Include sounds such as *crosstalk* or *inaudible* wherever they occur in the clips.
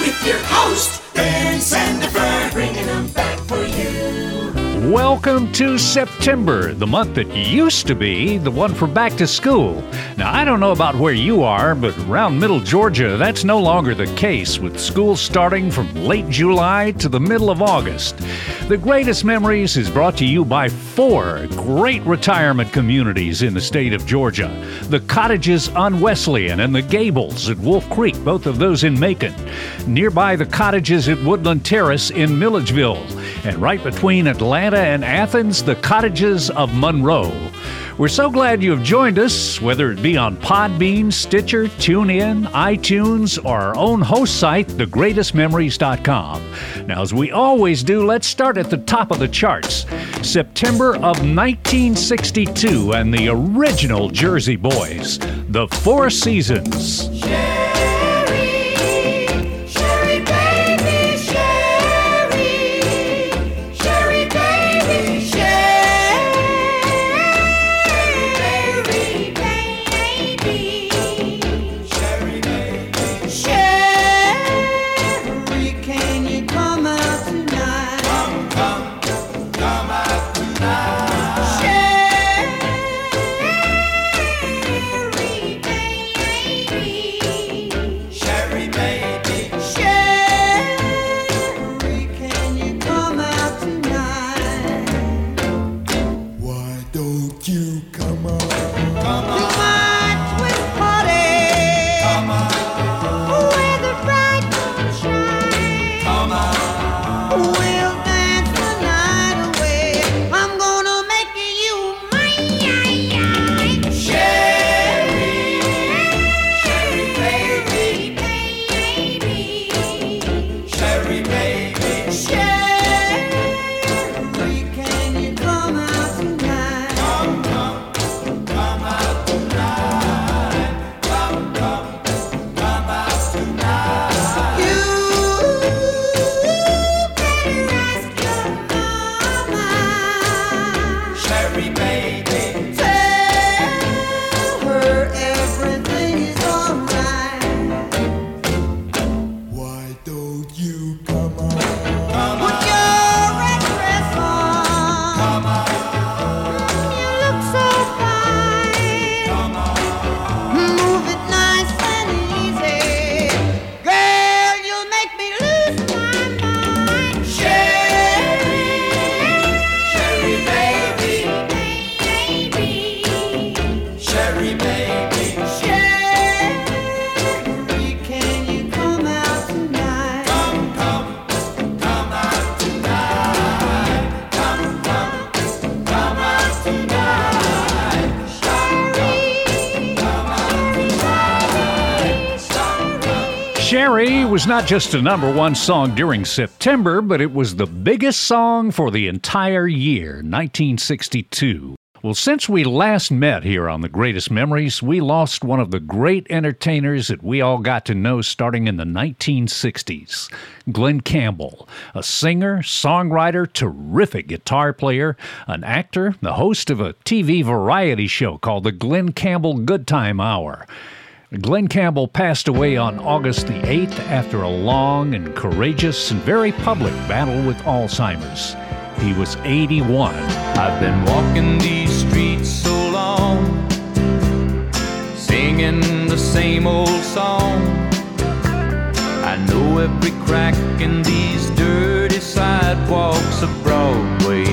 With your host, Ben Sandifer, bringing them back for you. Welcome to September, the month that used to be the one for back to school. Now, I don't know about where you are, but around middle Georgia, that's no longer the case, with school starting from late July to the middle of August. The Greatest Memories is brought to you by four great retirement communities in the state of Georgia the Cottages on Wesleyan and the Gables at Wolf Creek, both of those in Macon. Nearby, the Cottages at Woodland Terrace in Milledgeville. And right between Atlanta and Athens, the Cottages of Monroe. We're so glad you have joined us, whether it be on Podbean, Stitcher, TuneIn, iTunes, or our own host site, thegreatestmemories.com. Now, as we always do, let's start at the top of the charts. September of 1962 and the original Jersey Boys, The Four Seasons. Sherry, was not just a number one song during September, but it was the biggest song for the entire year, 1962. Well, since we last met here on The Greatest Memories, we lost one of the great entertainers that we all got to know starting in the 1960s Glen Campbell, a singer, songwriter, terrific guitar player, an actor, the host of a TV variety show called The Glen Campbell Good Time Hour. Glen Campbell passed away on August the 8th after a long and courageous and very public battle with Alzheimer's. He was 81. I've been walking these streets so long, singing the same old song. I know every crack in these dirty sidewalks of Broadway,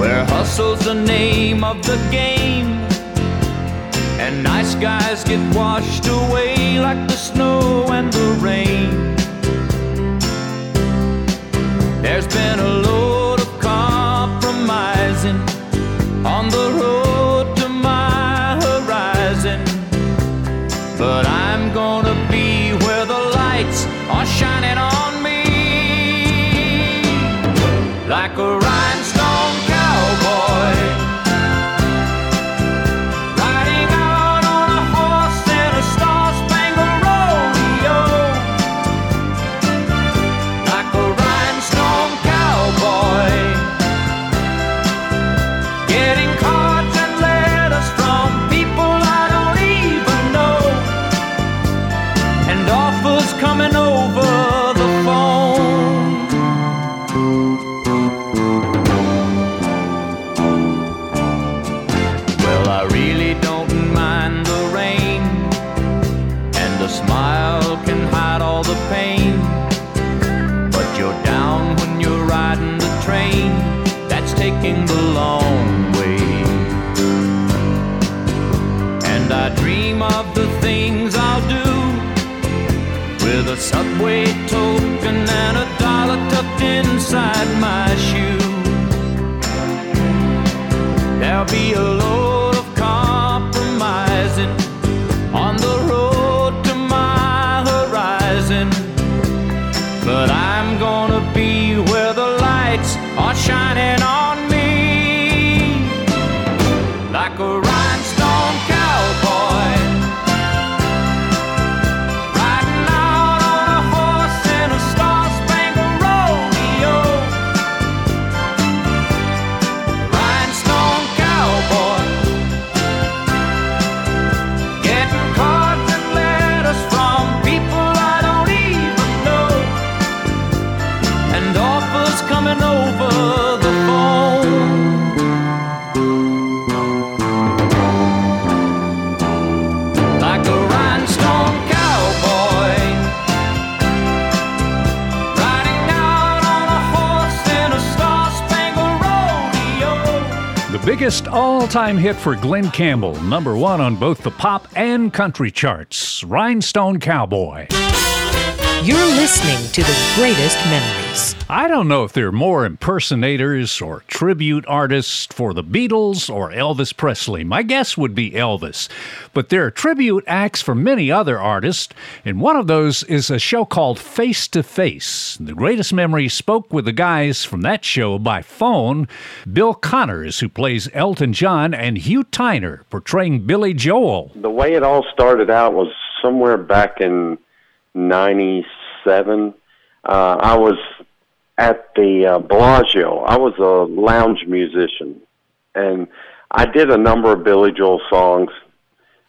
where hustle's the name of the game, and nice guys get washed away like the snow and the rain. There's been a load of compromising on the road subway token and a dollar tucked inside my shoe. There'll be a load biggest all time hit for Glen Campbell, number one on both the pop and country charts Rhinestone Cowboy. You're listening to the greatest memories. I don't know if there are more impersonators or tribute artists for the Beatles or Elvis Presley. My guess would be Elvis. But there are tribute acts for many other artists, and one of those is a show called Face to Face. The greatest memory spoke with the guys from that show by phone Bill Connors, who plays Elton John, and Hugh Tyner, portraying Billy Joel. the way it all started out was somewhere back in '97. Uh, I was at the uh, Bellagio. I was a lounge musician, and I did a number of Billy Joel songs.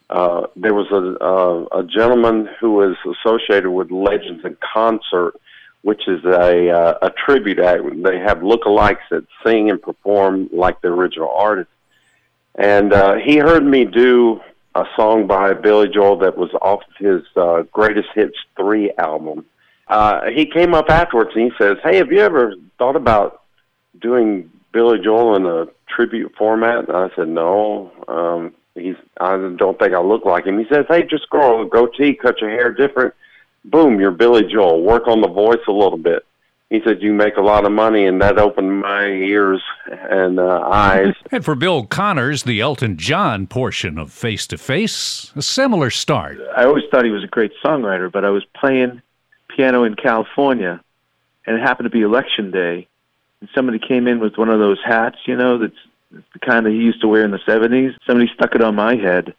Uh, there was a, a, a gentleman who was associated with Legends in Concert, which is a uh, a tribute act. They have lookalikes that sing and perform like the original artist. And uh, he heard me do a song by Billy Joel that was off his uh, Greatest Hits 3 album. Uh, he came up afterwards and he says, Hey, have you ever thought about doing Billy Joel in a tribute format? And I said, No. Um, he's, I don't think I look like him. He says, Hey, just grow a goatee, cut your hair different. Boom, you're Billy Joel. Work on the voice a little bit. He said, You make a lot of money, and that opened my ears and uh, eyes. *laughs* And for Bill Connors, the Elton John portion of Face to Face, a similar start. I always thought he was a great songwriter, but I was playing piano in California, and it happened to be election day, and somebody came in with one of those hats, you know, that's the kind that he used to wear in the '70s. Somebody stuck it on my head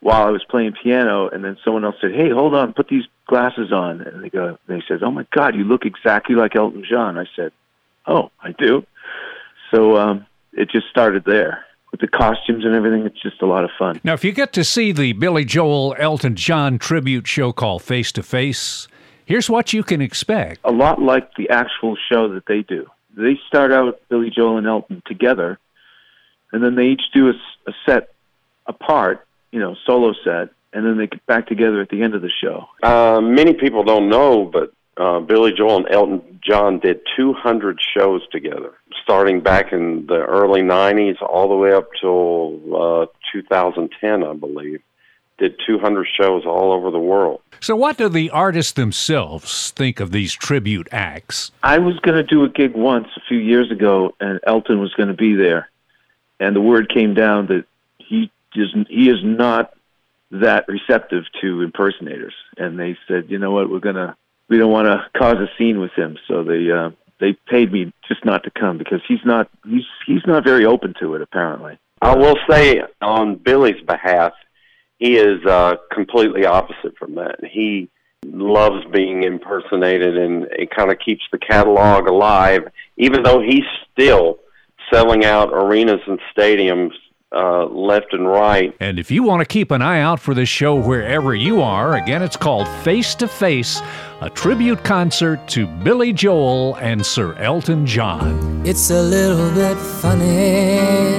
while I was playing piano, and then someone else said, "Hey, hold on, put these glasses on." And they go, they said, "Oh my God, you look exactly like Elton John." I said, "Oh, I do." So um, it just started there with the costumes and everything. It's just a lot of fun. Now, if you get to see the Billy Joel Elton John tribute show called Face to Face, here's what you can expect. a lot like the actual show that they do. They start out Billy Joel and Elton together, and then they each do a set apart, you know, solo set, and then they get back together at the end of the show. Uh, many people don't know, but uh, Billy Joel and Elton John did 200 shows together, starting back in the early 90s all the way up till uh, 2010, I believe. Did 200 shows all over the world. So, what do the artists themselves think of these tribute acts? I was going to do a gig once a few years ago, and Elton was going to be there, and the word came down that he is he is not that receptive to impersonators, and they said, you know what, we're gonna we don't want to cause a scene with him, so they uh, they paid me just not to come because he's not he's he's not very open to it apparently. I will say on Billy's behalf, he is uh, completely opposite from that. He loves being impersonated, and it kind of keeps the catalog alive, even though he's still selling out arenas and stadiums uh, left and right. And if you want to keep an eye out for this show wherever you are, again, it's called Face to Face, a tribute concert to Billy Joel and Sir Elton John. It's a little bit funny,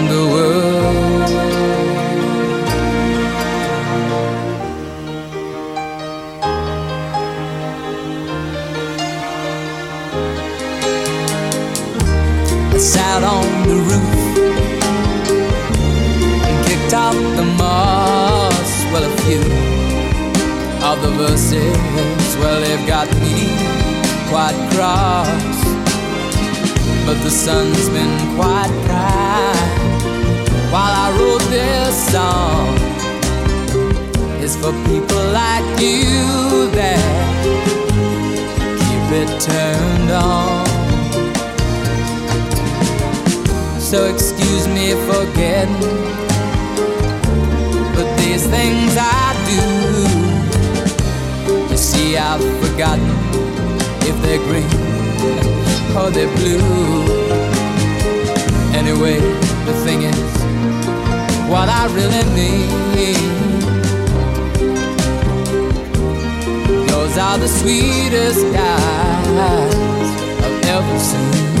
roof and kicked out the moss. Well, a few of the verses, well, they've got me quite cross. But the sun's been quite kind while I wrote this song. It's for people like you that keep it turned on. So excuse me for getting, but these things I do. You see, I've forgotten if they're green or they're blue. Anyway, the thing is, what I really need. Those are the sweetest guys I've ever seen.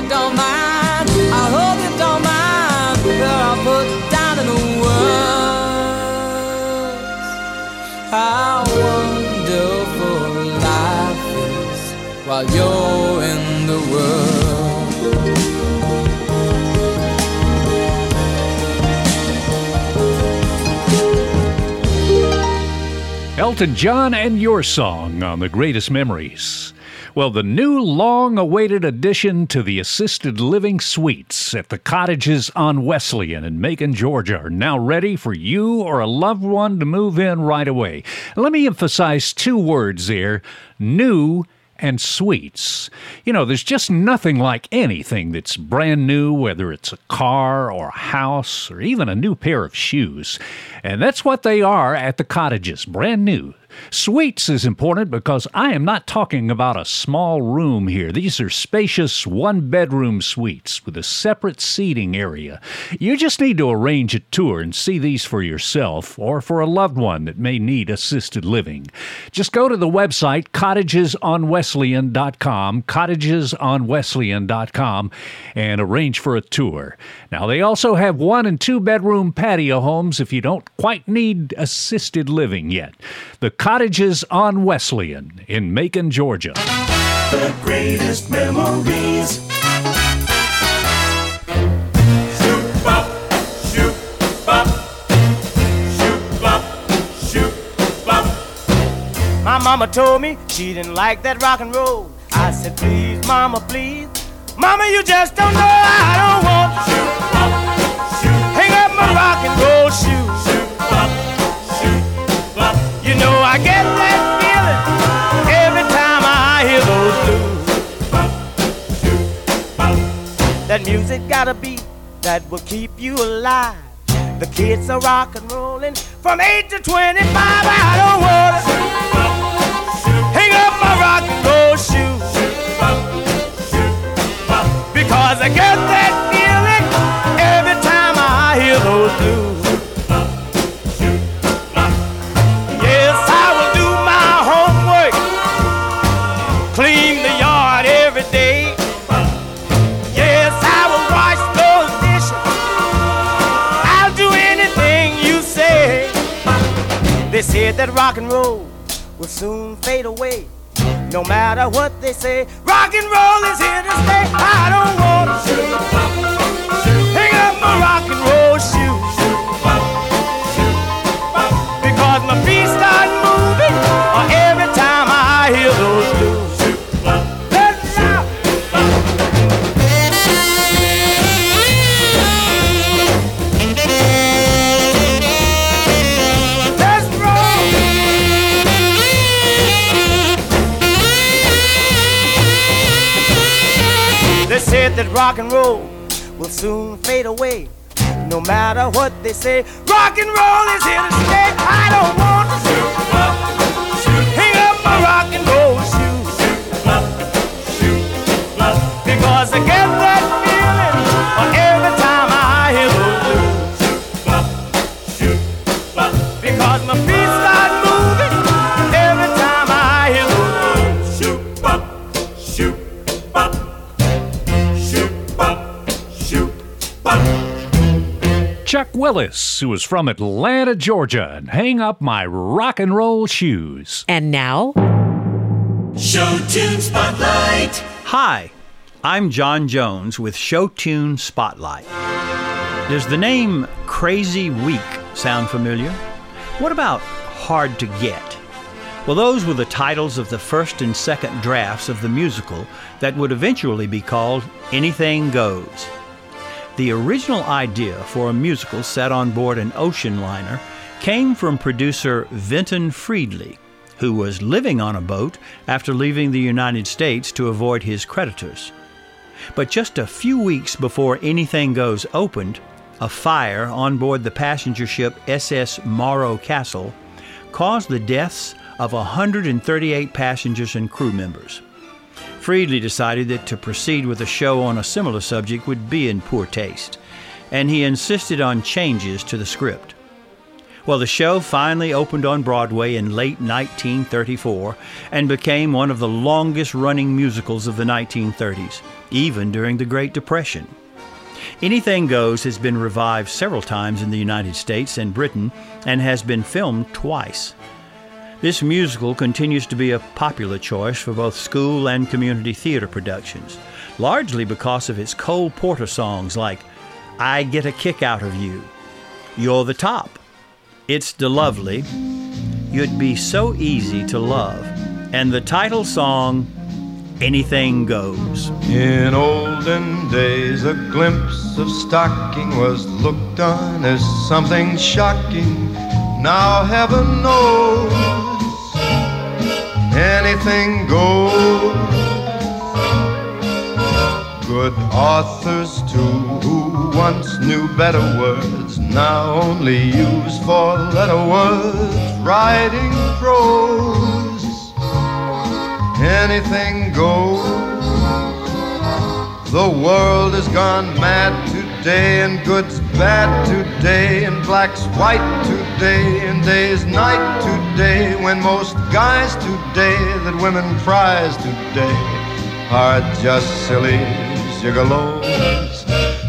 you don't mind. I hope you don't mind what I put down in the words. How wonderful life is while you're in the world. Elton John and your song on the greatest memories. Well, the new long awaited addition to the assisted living suites at the cottages on Wesleyan in Macon, Georgia are now ready for you or a loved one to move in right away. Let me emphasize two words there new and suites. You know, there's just nothing like anything that's brand new, whether it's a car or a house or even a new pair of shoes. And that's what they are at the cottages, brand new. Suites is important because I am not talking about a small room here. These are spacious one bedroom suites with a separate seating area. You just need to arrange a tour and see these for yourself or for a loved one that may need assisted living. Just go to the website cottagesonwesleyan.com, cottagesonwesleyan.com, and arrange for a tour. Now, they also have one and two bedroom patio homes if you don't quite need assisted living yet. The Cottages on Wesleyan in Macon, Georgia. The greatest memories. My mama told me she didn't like that rock and roll. I said, please, mama, please, Mama, you just don't know I don't want to hang up my rock and roll shoes. Know I get that feeling every time I hear those blues. That music got a beat that will keep you alive. The kids are rock and rolling from 8 to 25. I don't want to hang up my rock and roll shoes. Because I get that feeling every time I hear those blues. They said that rock and roll will soon fade away. No matter what they say, rock and roll is here to stay. I don't want to rock and roll will soon fade away. No matter what they say, rock and roll is here Willis, who is from Atlanta, Georgia, and hang up my rock and roll shoes. And now, Show Tune Spotlight. Hi, I'm John Jones with Show Tune Spotlight. Does the name Crazy Week sound familiar? What about Hard to Get? Well, those were the titles of the first and second drafts of the musical that would eventually be called Anything Goes. The original idea for a musical set on board an ocean liner came from producer Vinton Freedley, who was living on a boat after leaving the United States to avoid his creditors. But just a few weeks before Anything Goes opened, a fire on board the passenger ship SS Morro Castle caused the deaths of 138 passengers and crew members. Freedley decided that to proceed with a show on a similar subject would be in poor taste, and he insisted on changes to the script. Well, the show finally opened on Broadway in late 1934 and became one of the longest running musicals of the 1930s, even during the Great Depression. Anything Goes has been revived several times in the United States and Britain and has been filmed twice. This musical continues to be a popular choice for both school and community theater productions, largely because of its Cole Porter songs like I Get a Kick Out of You, You're the Top, It's De-Lovely, You'd Be So Easy to Love, and the title song Anything Goes. In olden days, a glimpse of stocking was looked on as something shocking. Now heaven knows anything goes. Good authors, too, who once knew better words, now only use four letter words, writing prose. Anything goes. The world has gone mad today, and good's bad today, and black's white today, and day's night today. When most guys today that women prize today are just silly gigolos.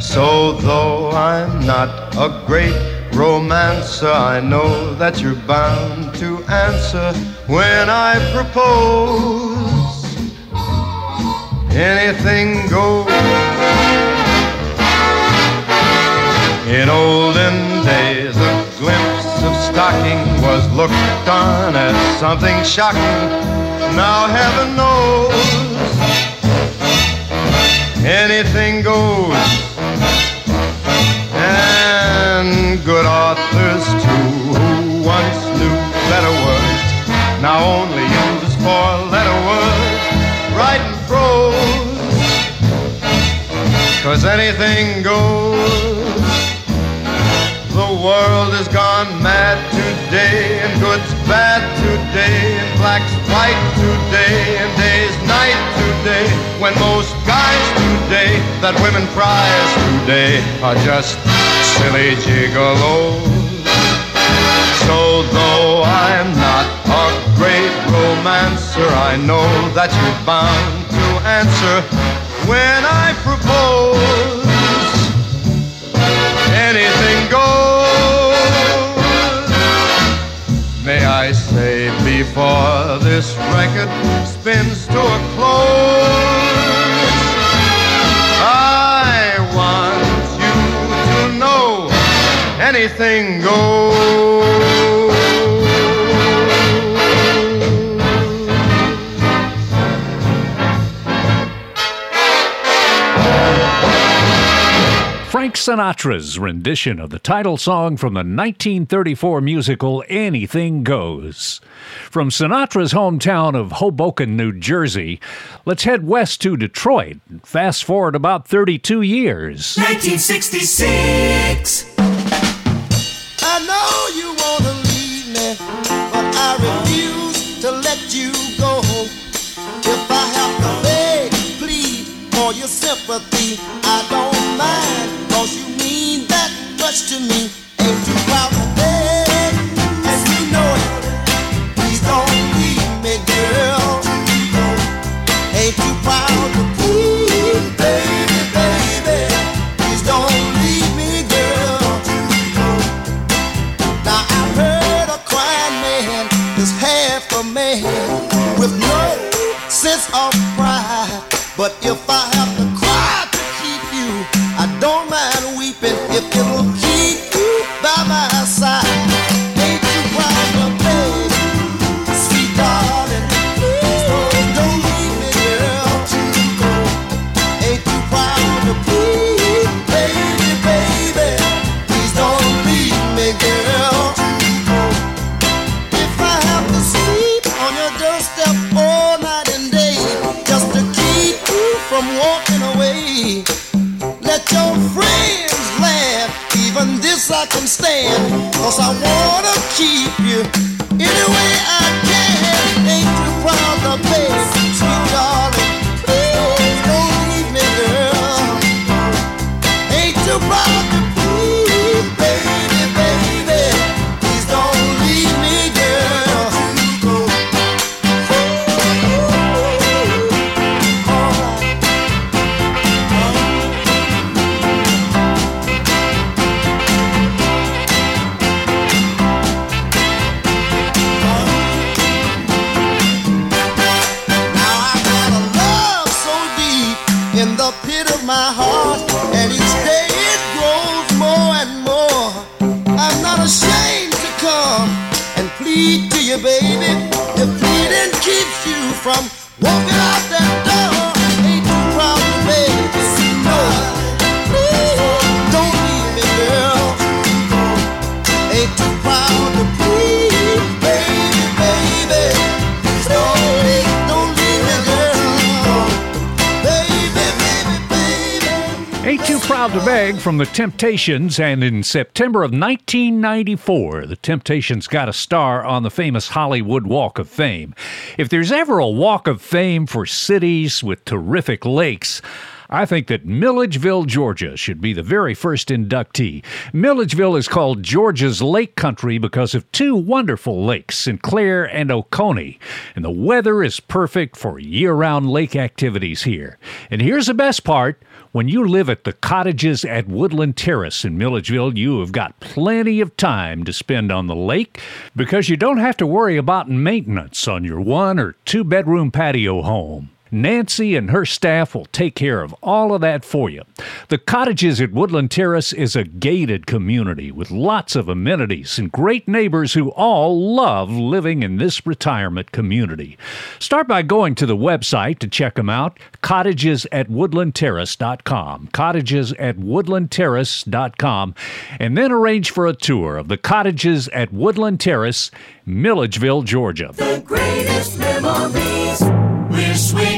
So though I'm not a great romancer, I know that you're bound to answer when I propose. Anything goes. In olden days, a glimpse of stocking was looked on as something shocking. Now heaven knows anything goes. And good authors too, who once knew better words, now only use four letter words, writing prose. Cause anything goes. World has gone mad today, and good's bad today, and black's white today, and day's night today. When most guys today that women prize today are just silly gigolos. So though I'm not a great romancer, I know that you're bound to answer when I propose. Before this record spins to a close, I want you to know anything goes. Frank Sinatra's rendition of the title song from the 1934 musical Anything Goes. From Sinatra's hometown of Hoboken, New Jersey, let's head west to Detroit. Fast forward about 32 years. 1966. I know you wanna leave me, but I refuse to let you go. If I have to beg, plead for your sympathy, of pride. But if I have cause I wanna from the Temptations, and in September of 1994, the Temptations got a star on the famous Hollywood Walk of Fame. If there's ever a Walk of Fame for cities with terrific lakes, I think that Milledgeville, Georgia should be the very first inductee. Milledgeville is called Georgia's Lake Country because of two wonderful lakes, Sinclair and Oconee, and the weather is perfect for year round lake activities here. And here's the best part when you live at the cottages at Woodland Terrace in Milledgeville, you have got plenty of time to spend on the lake because you don't have to worry about maintenance on your one or two bedroom patio home. Nancy and her staff will take care of all of that for you. The Cottages at Woodland Terrace is a gated community with lots of amenities and great neighbors who all love living in this retirement community. Start by going to the website to check them out, cottages at woodlandterrace.com, cottages at woodlandterrace.com, and then arrange for a tour of the cottages at Woodland Terrace, Milledgeville, Georgia. The greatest memories. We're swinging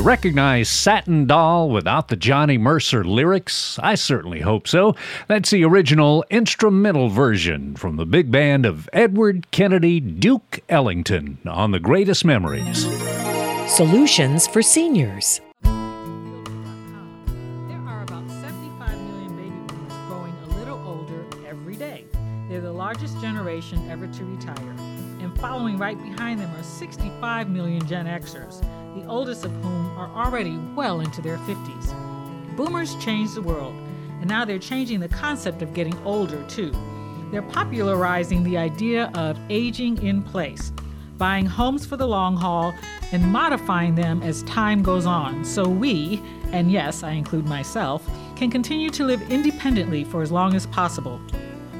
you recognize Satin Doll without the Johnny Mercer lyrics? I certainly hope so. That's the original instrumental version from the big band of Edward Kennedy Duke Ellington on The Greatest Memories. Solutions for seniors. There are about 75 million baby boomers growing a little older every day. They're the largest generation ever to retire. Following right behind them are 65 million Gen Xers, the oldest of whom are already well into their 50s. Boomers changed the world, and now they're changing the concept of getting older too. They're popularizing the idea of aging in place, buying homes for the long haul, and modifying them as time goes on so we, and yes, I include myself, can continue to live independently for as long as possible.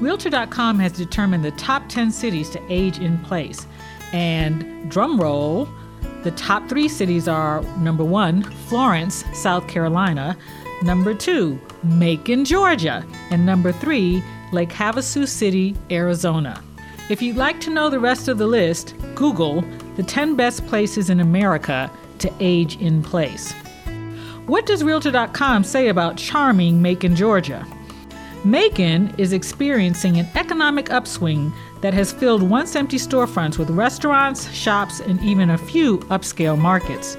Realtor.com has determined the top 10 cities to age in place. And drum roll, the top three cities are number one, Florence, South Carolina, number two, Macon, Georgia, and number three, Lake Havasu City, Arizona. If you'd like to know the rest of the list, Google the 10 best places in America to age in place. What does Realtor.com say about charming Macon, Georgia? Macon is experiencing an economic upswing that has filled once empty storefronts with restaurants, shops, and even a few upscale markets.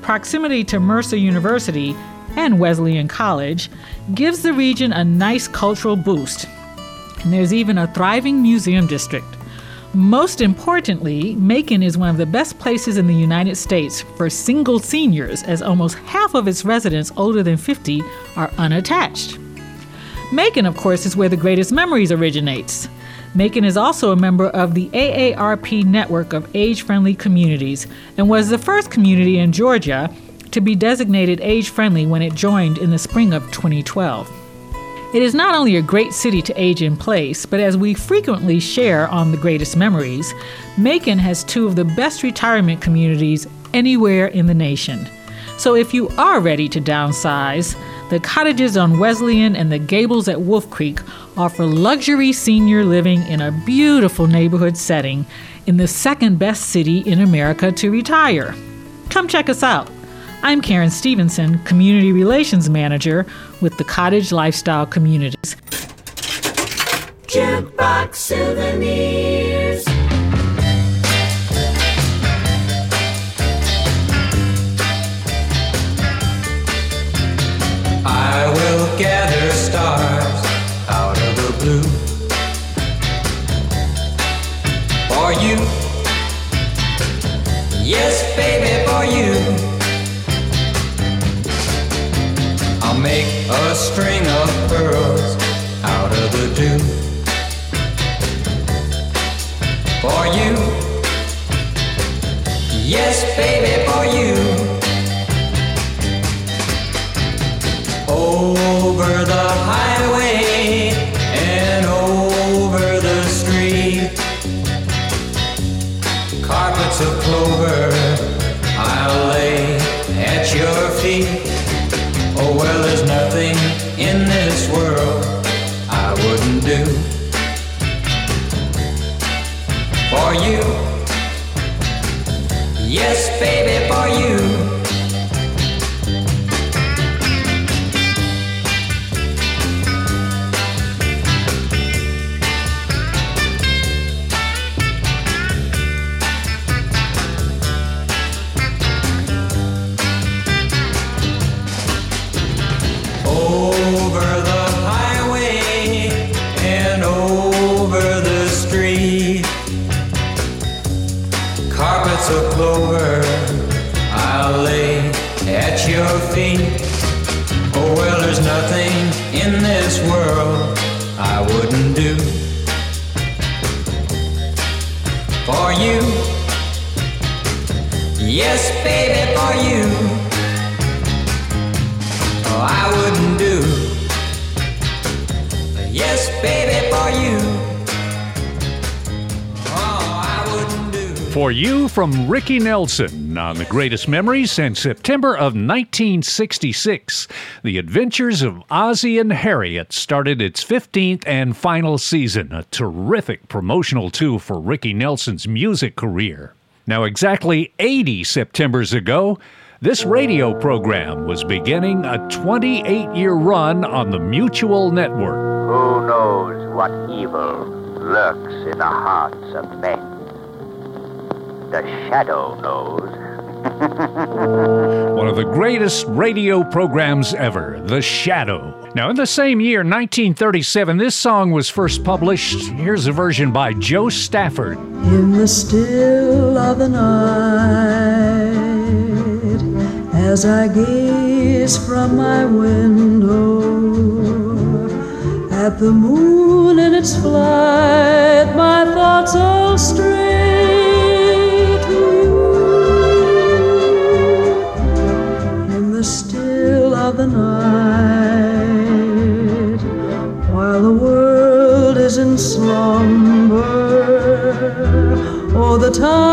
Proximity to Mercer University and Wesleyan College gives the region a nice cultural boost. And there's even a thriving museum district. Most importantly, Macon is one of the best places in the United States for single seniors, as almost half of its residents older than 50 are unattached. Macon, of course, is where the greatest memories originates. Macon is also a member of the AARP network of age friendly communities and was the first community in Georgia to be designated age friendly when it joined in the spring of 2012. It is not only a great city to age in place, but as we frequently share on the greatest memories, Macon has two of the best retirement communities anywhere in the nation. So if you are ready to downsize, the cottages on Wesleyan and the gables at Wolf Creek offer luxury senior living in a beautiful neighborhood setting in the second best city in America to retire. Come check us out. I'm Karen Stevenson, Community Relations Manager with the Cottage Lifestyle Communities. Jukebox souvenirs. A string of pearls out of the dew for you. Yes, baby, for you. over the highway Ricky Nelson on The Greatest Memories in September of 1966. The Adventures of Ozzie and Harriet started its 15th and final season, a terrific promotional tool for Ricky Nelson's music career. Now, exactly 80 Septembers ago, This radio program was beginning a 28 year run on the Mutual Network. Who knows what evil lurks in the hearts of men? The shadow knows. *laughs* One of the greatest radio programs ever, The Shadow. Now, in the same year, 1937, this song was first published. Here's a version by Jo Stafford. In the still of the night, as I gaze from my window at the moon in its flight, my thoughts all stray the night, while the world is in slumber, oh, the times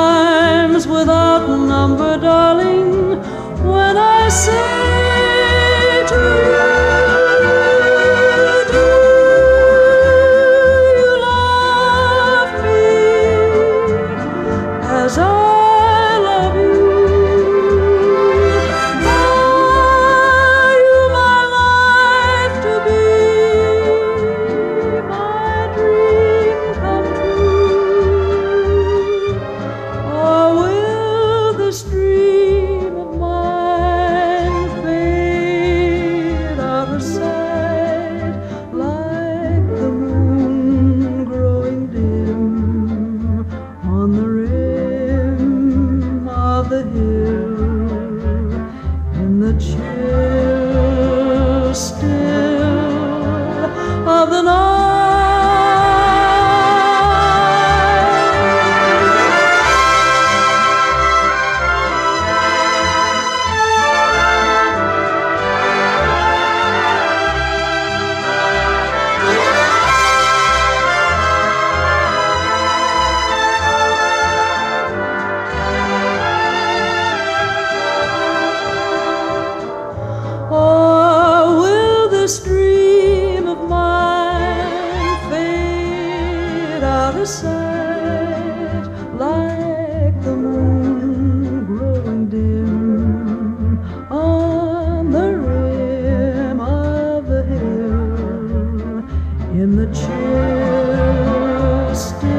still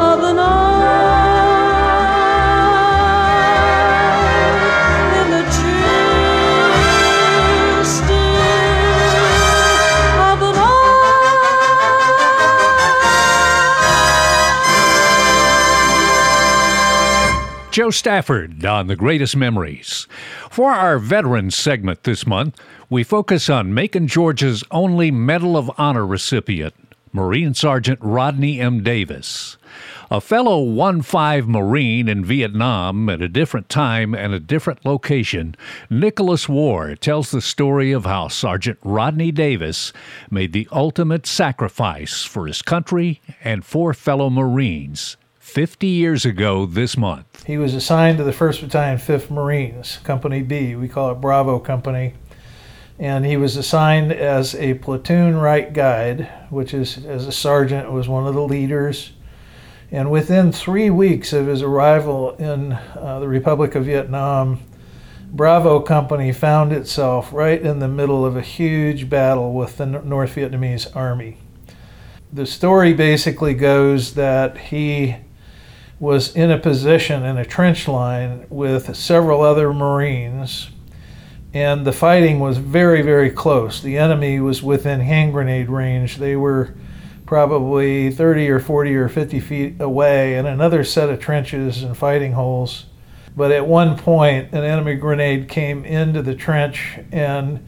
of the night? In the of the Jo Stafford on the greatest memories. For our veterans segment this month, we focus on Macon, Georgia's only Medal of Honor recipient, Marine Sergeant Rodney M. Davis. A fellow 1 5 Marine in Vietnam at a different time and a different location, Nicholas Ward tells the story of how Sergeant Rodney Davis made the ultimate sacrifice for his country and four fellow Marines 50 years ago this month. He was assigned to the 1st Battalion, 5th Marines, Company B. We call it Bravo Company. And he was assigned as a platoon right guide, which is, as a sergeant, was one of the leaders. And within three weeks of his arrival in uh, the Republic of Vietnam, Bravo Company found itself right in the middle of a huge battle with the North Vietnamese army. The story basically goes that he was in a position in a trench line with several other Marines, and the fighting was very, very close. The enemy was within hand grenade range. They were probably 30 or 40 or 50 feet away in another set of trenches and fighting holes. But at one point, an enemy grenade came into the trench, and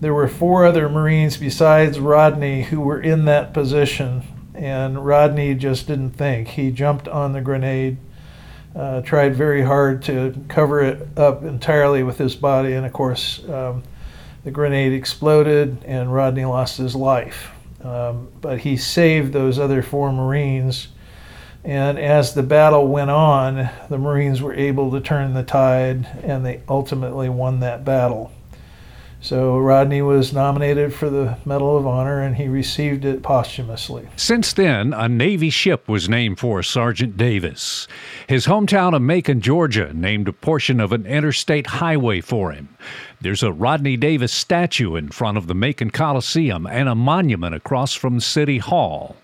there were four other Marines besides Rodney who were in that position. And Rodney just didn't think. He jumped on the grenade, uh, tried very hard to cover it up entirely with his body, and of course, um, the grenade exploded, and Rodney lost his life. Um, but he saved those other four Marines. And as the battle went on, the Marines were able to turn the tide and they ultimately won that battle. So Rodney was nominated for the Medal of Honor and he received it posthumously. Since then, a Navy ship was named for Sergeant Davis. His hometown of Macon, Georgia, named a portion of an interstate highway for him. There's a Rodney Davis statue in front of the Macon Coliseum and a monument across from City Hall.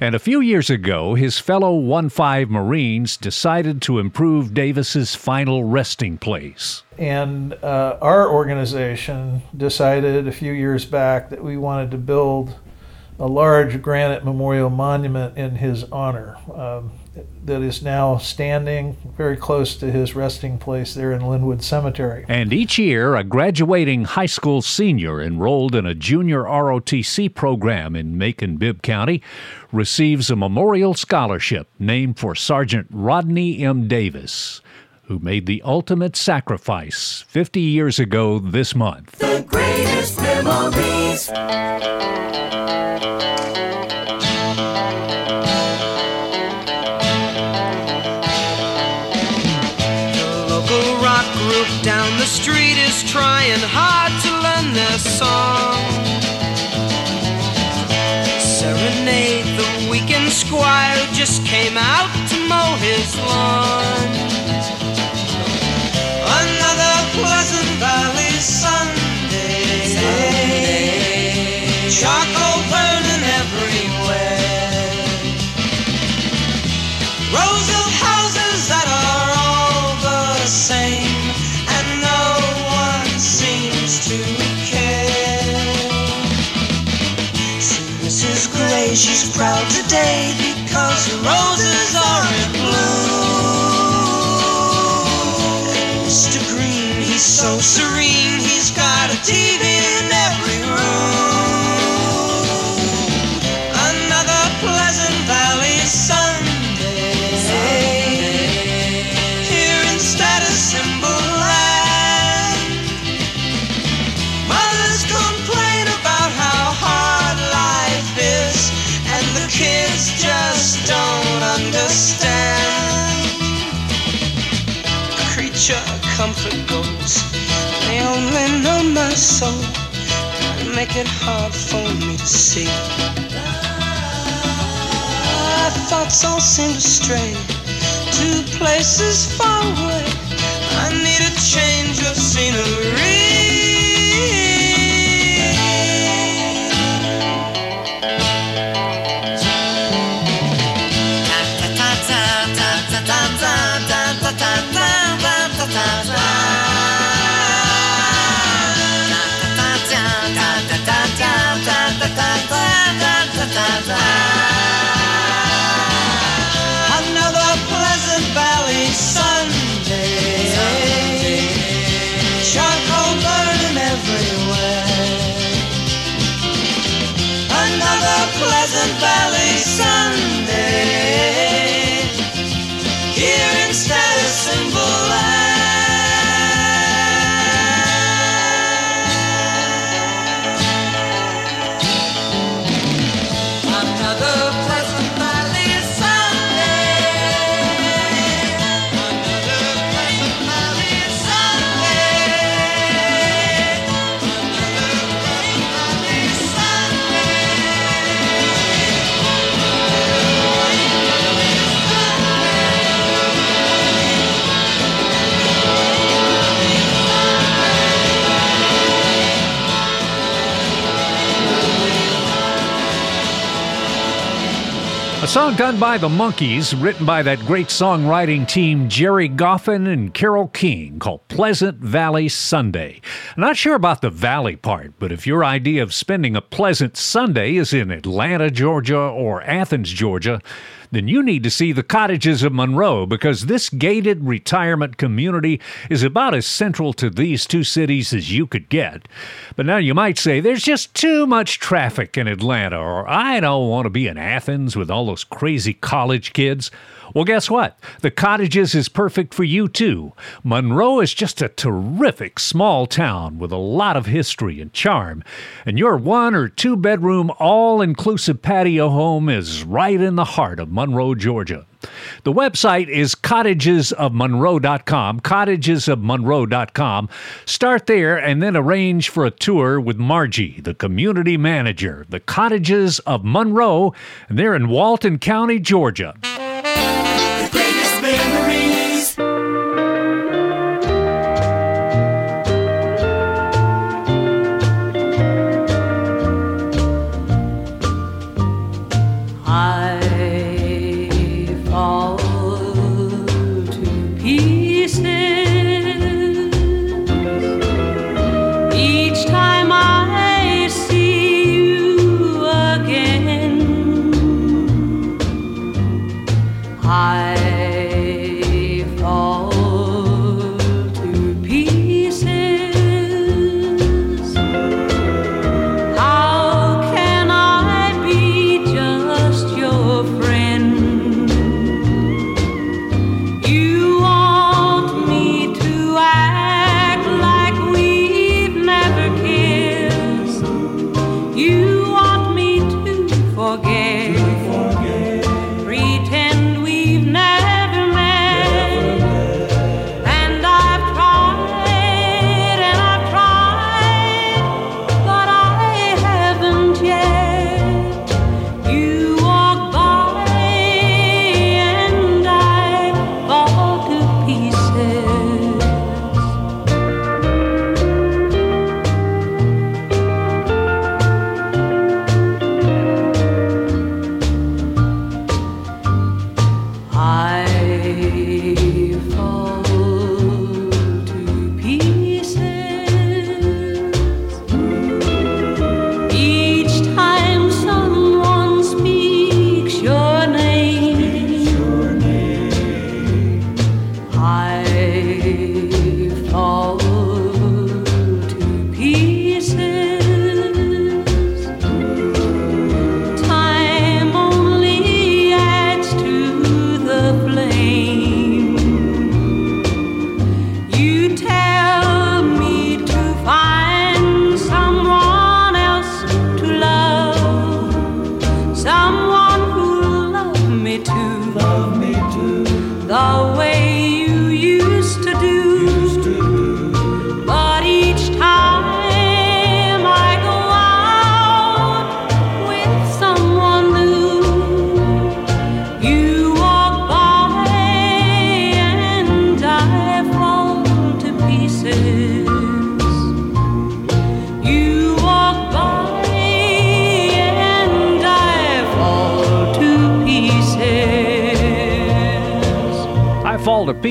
And a few years ago, his fellow 1 5 Marines decided to improve Davis's final resting place. And uh, our organization decided a few years back that we wanted to build a large granite memorial monument in his honor um, that is now standing very close to his resting place there in Linwood Cemetery. And each year, a graduating high school senior enrolled in a junior ROTC program in Macon Bibb County receives a memorial scholarship named for Sergeant Rodney M. Davis, who made the ultimate sacrifice 50 years ago this month. The greatest memories. Trying hard to learn their song. Serenade the weekend squire who just came out to mow his lawn. Another Pleasant Valley Sunday. Proud today because the roses are make it hard for me to see. My thoughts all seem to stray to places far away. I need a change of scenery. Song done by the Monkees, written by that great songwriting team Gerry Goffin and Carole King, called Pleasant Valley Sunday. Not sure about the valley part, but if your idea of spending a pleasant Sunday is in Atlanta, Georgia, or Athens, Georgia, then you need to see the cottages of Monroe because this gated retirement community is about as central to these two cities as you could get. But now you might say there's just too much traffic in Atlanta, or I don't want to be in Athens with all those crazy college kids. Well, guess what? The cottages is perfect for you too. Monroe is just a terrific small town with a lot of history and charm, and your one or two bedroom all inclusive patio home is right in the heart of Monroe, Georgia. The website is cottagesofmonroe.com, cottagesofmonroe.com. Start there and then arrange for a tour with Margie, the community manager. The Cottages of Monroe, and they're in Walton County, Georgia.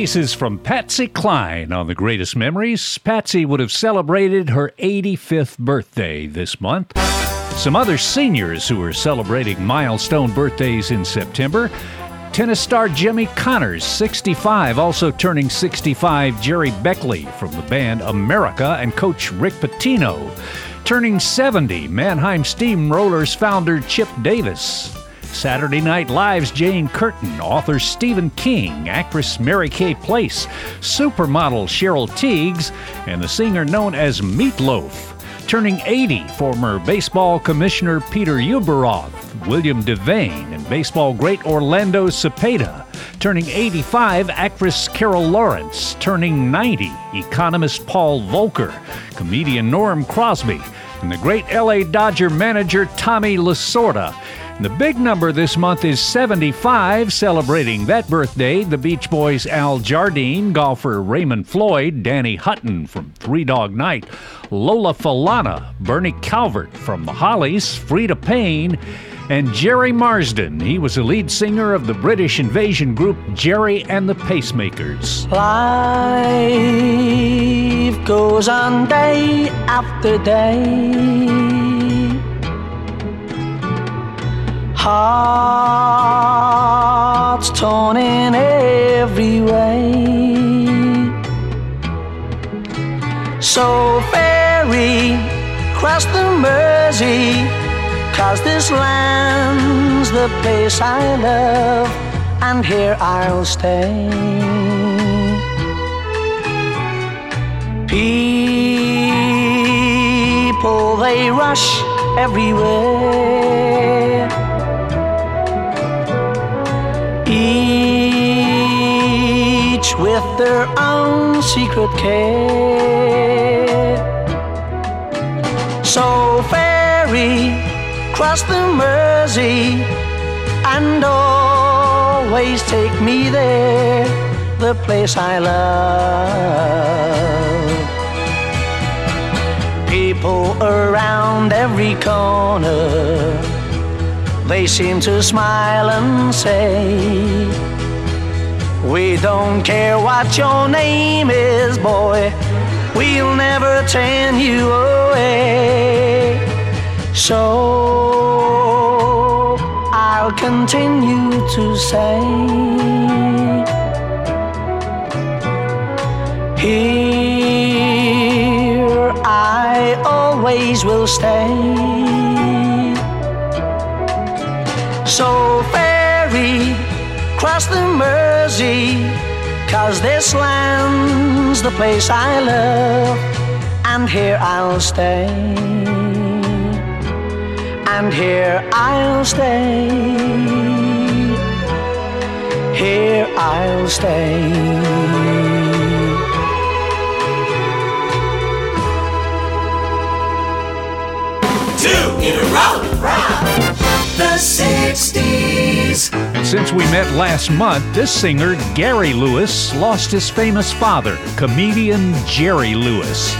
Pieces from Patsy Cline on the Greatest Memories. Patsy would have celebrated her 85th birthday this month. Some other seniors who are celebrating milestone birthdays in September. Tennis star Jimmy Connors, 65, also turning 65, Gerry Beckley from the band America, and coach Rick Pitino. Turning 70, Mannheim Steamroller's founder Chip Davis. Saturday Night Live's Jane Curtin, author Stephen King, actress Mary Kay Place, supermodel Cheryl Tiegs, and the singer known as Meatloaf. Turning 80, former baseball commissioner Peter Ueberroth, William Devane, and baseball great Orlando Cepeda. Turning 85, actress Carol Lawrence. Turning 90, economist Paul Volcker, comedian Norm Crosby, and the great LA Dodger manager Tommy Lasorda. The big number this month is 75, celebrating that birthday. The Beach Boys' Al Jardine, golfer Raymond Floyd, Danny Hutton from Three Dog Night, Lola Falana, Bernie Calvert from the Hollies, Freda Payne, and Gerry Marsden. He was the lead singer of the British invasion group Gerry and the Pacemakers. Life goes on day after day. Hearts torn in every way. So ferry cross the Mersey, cause this land's the place I love, and here I'll stay. People, they rush everywhere. each with their own secret care. So ferry, cross the Mersey, and always take me there, the place I love. People around every corner they seem to smile and say, We don't care what your name is, boy, we'll never turn you away. So I'll continue to say, Here I always will stay. So ferry, cross the Mersey, cause this land's the place I love, and here I'll stay. And here I'll stay. Here I'll stay. Two in a row. The 60s. And since we met last month, this singer, Gary Lewis, lost his famous father, comedian Jerry Lewis.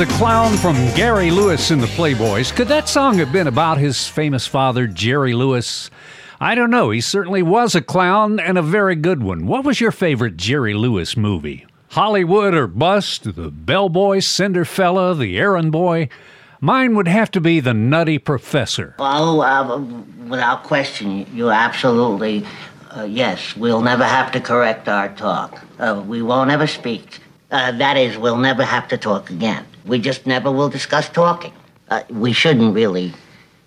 A clown from Gary Lewis and the Playboys. Could that song have been about his famous father, Jerry Lewis? I don't know. He certainly was a clown and a very good one. What was your favorite Jerry Lewis movie? Hollywood or Bust, The Bellboy, Cinderfella, The Errand Boy? Mine would have to be The Nutty Professor. Well, uh, without question, you absolutely, uh, yes, we'll never have to correct our talk. Uh, we won't ever speak. Uh, that is, we'll never have to talk again. We just never will discuss talking. Uh, we shouldn't really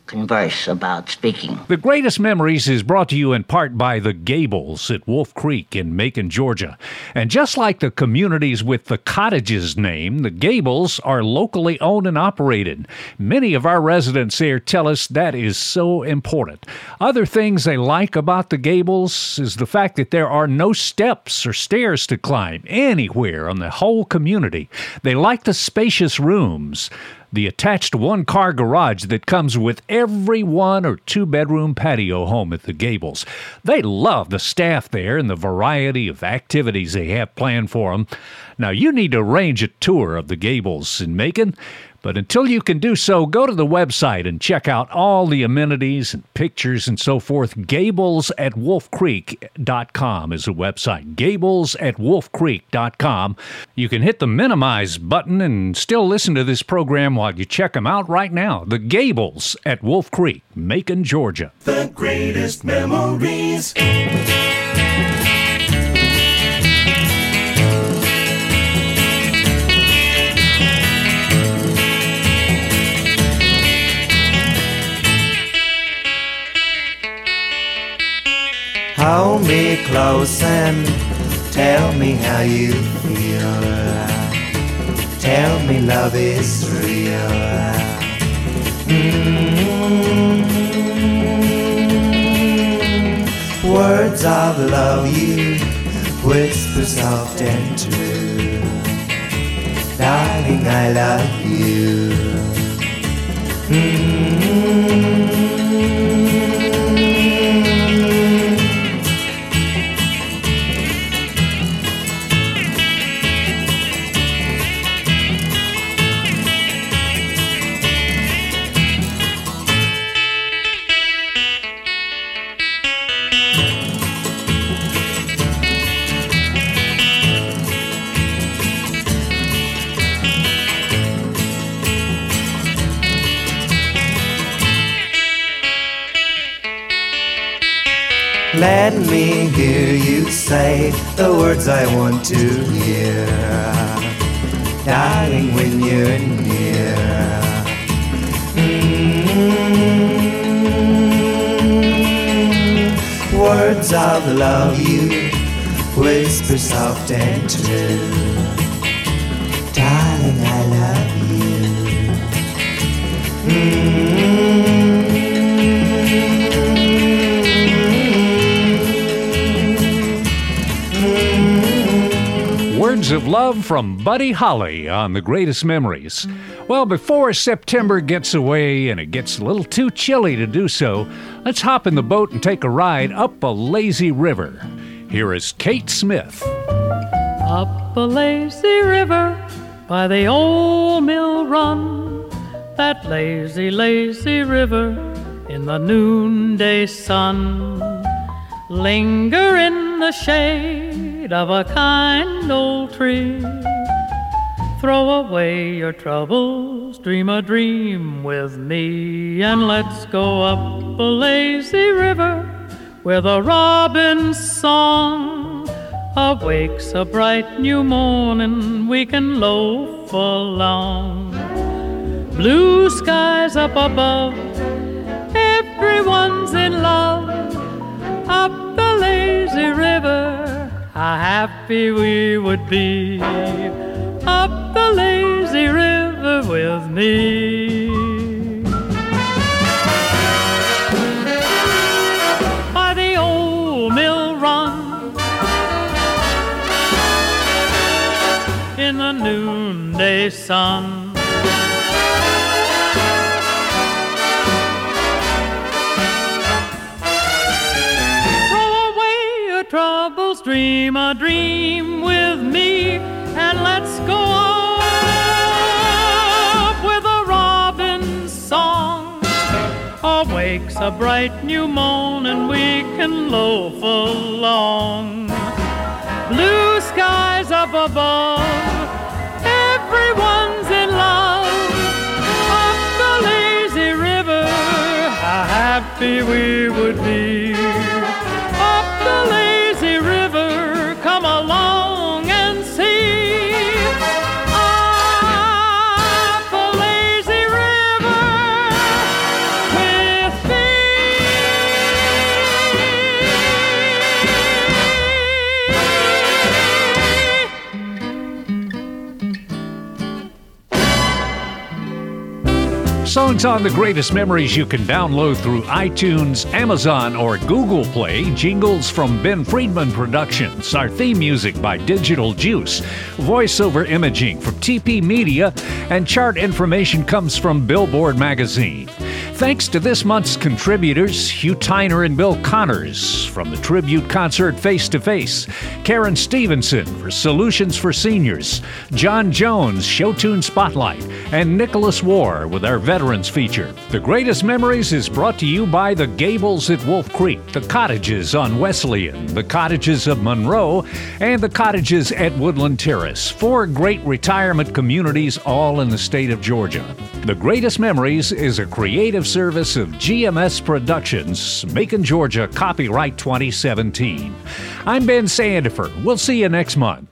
converse about speaking. The Greatest Memories is brought to you in part by the Gables at Wolf Creek in Macon, Georgia. And just like the communities with the cottages name, the Gables are locally owned and operated. Many of our residents here tell us that is so important. Other things they like about the Gables is the fact that there are no steps or stairs to climb anywhere on the whole community. They like the spacious rooms the attached one car garage that comes with every one or two bedroom patio home at the Gables. They love the staff there and the variety of activities they have planned for them. Now, you need to arrange a tour of the Gables in Macon. But until you can do so, go to the website and check out all the amenities and pictures and so forth. Gables at wolfcreek.com is a website. Gables at wolfcreek.com. You can hit the minimize button and still listen to this program while you check them out right now. The Gables at Wolf Creek, Macon, Georgia. The greatest memories. Hold me close and tell me how you feel. Tell me love is real. Mm. Words of love you whisper soft and true. Darling, I love you. Mm. Let me hear you say the words I want to hear. Darling, when you're near. Mm. Words of love you whisper soft and true. Darling, I love Words of love from Buddy Holly on the greatest memories. Well, before September gets away and it gets a little too chilly to do so, let's hop in the boat and take a ride up a lazy river. Here is Kate Smith. Up a lazy river by the old mill run, that lazy, lazy river in the noonday sun. Linger in the shade of a kind old tree. Throw away your troubles, dream a dream with me, and let's go up a lazy river where the robin's song awakes a bright new morning. We can loaf along. Blue skies up above, everyone's in love. Up the lazy river, how happy we would be. Up the lazy river with me. By the old mill run, in the noonday sun. Troubles, dream a dream with me, and let's go up with a robin's song. Awakes a bright new moon, and we can loaf along. Blue skies up above, everyone's in love. Up the lazy river, how happy we Songs on the greatest memories you can download through iTunes, Amazon, or Google Play. Jingles from Ben Friedman Productions. Our theme music by Digital Juice. Voiceover imaging from TP Media. And chart information comes from Billboard Magazine. Thanks to this month's contributors, Hugh Tyner and Bill Connors from the tribute concert Face to Face, Karen Stevenson for Solutions for Seniors, John Jones, Showtune Spotlight, and Nicholas Ward with our Veterans feature. The Greatest Memories is brought to you by the Gables at Wolf Creek, the Cottages on Wesleyan, the Cottages of Monroe, and the Cottages at Woodland Terrace. Four great retirement communities all in the state of Georgia. The Greatest Memories is a creative service of GMS Productions, Macon, Georgia, copyright 2017. I'm Ben Sandifer. We'll see you next month.